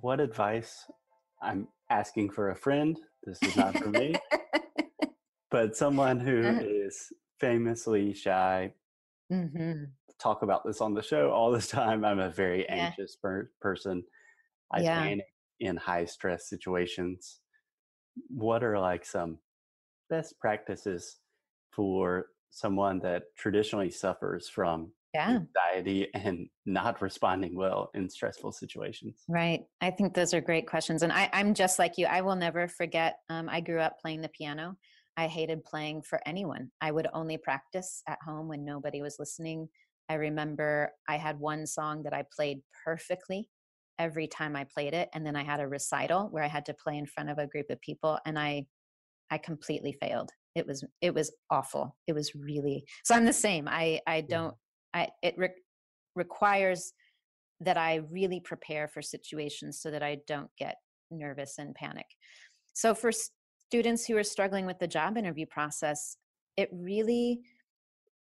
what advice? I'm asking for a friend. This is not for me, but someone who Uh-huh. is famously shy. Mhm. Talk about this on the show all the time. I'm a very Yeah. anxious per- person. I Yeah. panic in high stress situations. What are like some best practices for someone that traditionally suffers from Yeah. anxiety and not responding well in stressful situations? Right. I think those are great questions. And I, I'm just like you. I will never forget. Um, I grew up playing the piano. I hated playing for anyone. I would only practice at home when nobody was listening. I remember I had one song that I played perfectly every time I played it. And then I had a recital where I had to play in front of a group of people and I I completely failed. It was it was awful. It was really so I'm the same. I I don't I it re- requires that I really prepare for situations so that I don't get nervous and panic. So, for students who are struggling with the job interview process, it really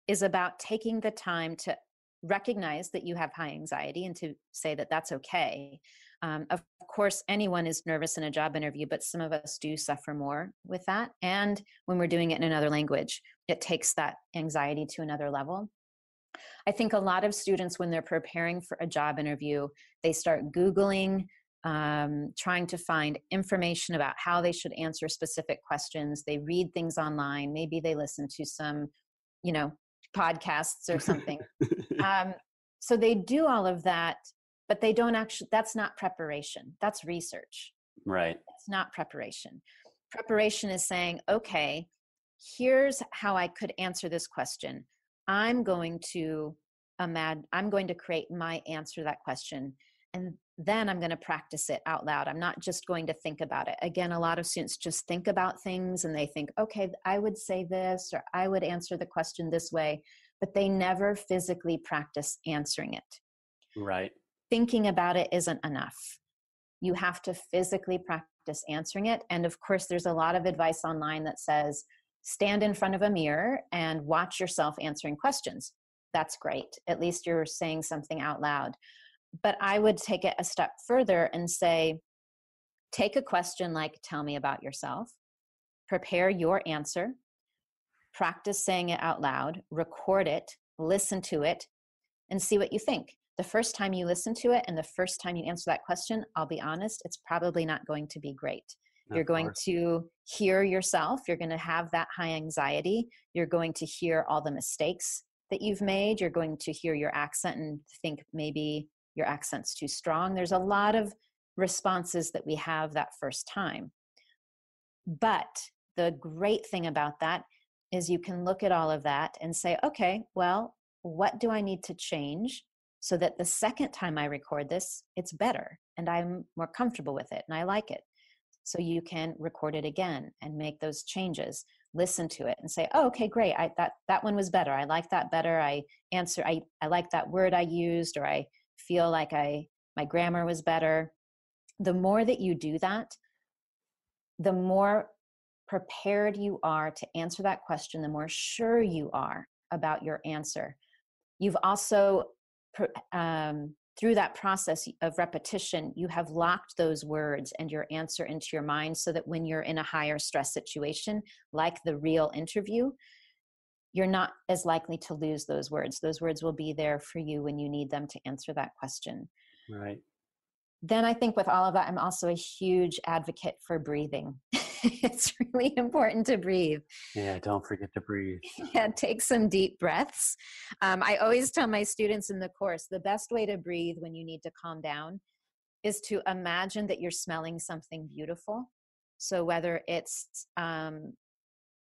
is about taking the time to recognize that you have high anxiety and to say that that's okay. Um, of course, anyone is nervous in a job interview, but some of us do suffer more with that. And when we're doing it in another language, it takes that anxiety to another level. I think a lot of students, when they're preparing for a job interview, they start Googling, um, trying to find information about how they should answer specific questions. They read things online. Maybe they listen to some, you know, podcasts or something. um, so they do all of that, but they don't actually, that's not preparation. That's research. right. It's not preparation. Preparation is saying, okay, here's how I could answer this question. I'm going to imagine, I'm going to create my answer to that question. And then I'm going to practice it out loud. I'm not just going to think about it. Again, a lot of students just think about things and they think, okay, I would say this or I would answer the question this way, but they never physically practice answering it Right. thinking about it isn't enough. You have to physically practice answering it. And of course, there's a lot of advice online that says stand in front of a mirror and watch yourself answering questions. That's great. At least you're saying something out loud. But I would take it a step further and say, take a question like, tell me about yourself, prepare your answer, practice saying it out loud, record it, listen to it, and see what you think. The first time you listen to it and the first time you answer that question, I'll be honest, it's probably not going to be great. You're going to hear yourself. You're going to have that high anxiety. You're going to hear all the mistakes that you've made. You're going to hear your accent and think maybe your accent's too strong. There's a lot of responses that we have that first time. But the great thing about that is you can look at all of that and say, okay, well, what do I need to change so that the second time I record this, it's better and I'm more comfortable with it and I like it? So you can record it again and make those changes. Listen to it and say, "Oh, okay, great. I that that one was better. I like that better. I answer. I I like that word I used, or I feel like I my grammar was better." The more that you do that, the more prepared you are to answer that question, the more sure you are about your answer. You've also, um, through that process of repetition, you have locked those words and your answer into your mind so that when you're in a higher stress situation, like the real interview, you're not as likely to lose those words. Those words will be there for you when you need them to answer that question Right. then I think with all of that, I'm also a huge advocate for breathing. it's really important to breathe. Yeah. Don't forget to breathe. Yeah, take some deep breaths. Um, I always tell my students in the course the best way to breathe when you need to calm down is to imagine that you're smelling something beautiful. So whether it's um,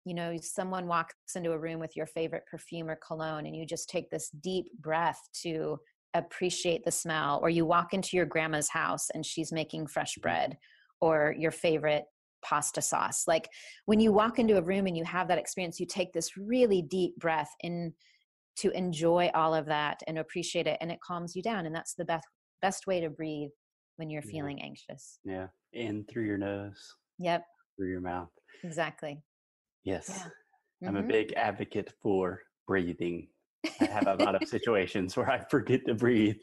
you know someone walks into a room with your favorite perfume or cologne and you just take this deep breath to appreciate the smell or you walk into your grandma's house and she's making fresh bread or your favorite pasta sauce like when you walk into a room and you have that experience you take this really deep breath in to enjoy all of that and appreciate it and it calms you down and that's the best best way to breathe when you're Yeah. feeling anxious Yeah. In through your nose, yep through your mouth. exactly Yes. Yeah. I'm a Mhm. big advocate for breathing. I have a lot of situations where I forget to breathe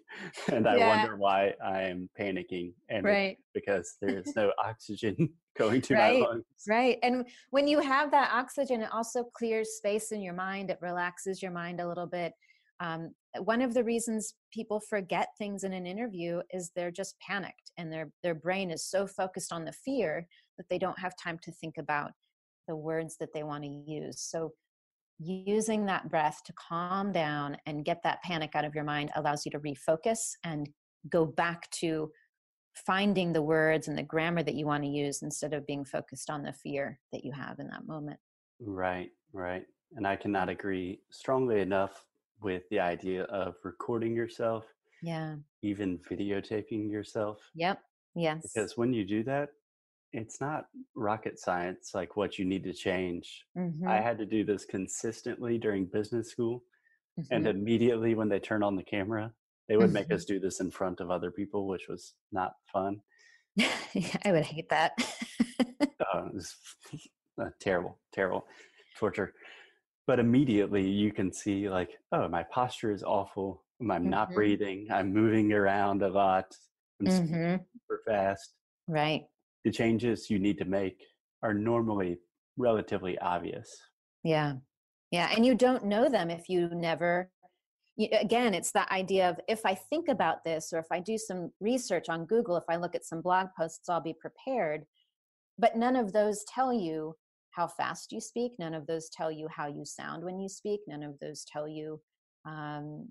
and I yeah. wonder why I am panicking. And right. because there is no oxygen going to right. my lungs. Right. And when you have that oxygen, it also clears space in your mind. It relaxes your mind a little bit. Um, one of the reasons people forget things in an interview is they're just panicked and their their brain is so focused on the fear that they don't have time to think about the words that they want to use. So using that breath to calm down and get that panic out of your mind allows you to refocus and go back to finding the words and the grammar that you want to use instead of being focused on the fear that you have in that moment. Right, right. And I cannot agree strongly enough with the idea of recording yourself. Yeah. Even videotaping yourself. Yep. Yes. Because when you do that, it's not rocket science like what you need to change. Mm-hmm. I had to do this consistently during business school. Mm-hmm. And immediately when they turn on the camera, they would make mm-hmm. us do this in front of other people, which was not fun. I would hate that. uh, it was uh, terrible, terrible torture. But immediately you can see, like, oh, my posture is awful. I'm not mm-hmm. breathing. I'm moving around a lot. I'm mm-hmm. super fast. Right the changes you need to make are normally relatively obvious. Yeah. Yeah. And you don't know them if you never, again, it's that idea of if I think about this or if I do some research on Google, if I look at some blog posts, I'll be prepared. But none of those tell you how fast you speak. None of those tell you how you sound when you speak. None of those tell you um,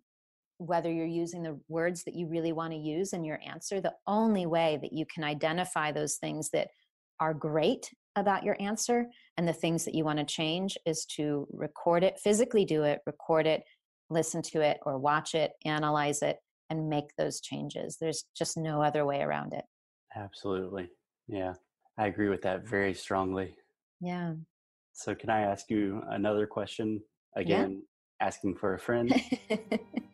whether you're using the words that you really want to use in your answer, the only way that you can identify those things that are great about your answer and the things that you want to change is to record it, physically do it, record it, listen to it, or watch it, analyze it, and make those changes. There's just no other way around it. Absolutely. Yeah. I agree with that very strongly. Yeah. So, can I ask you another question? Again, yeah. asking for a friend.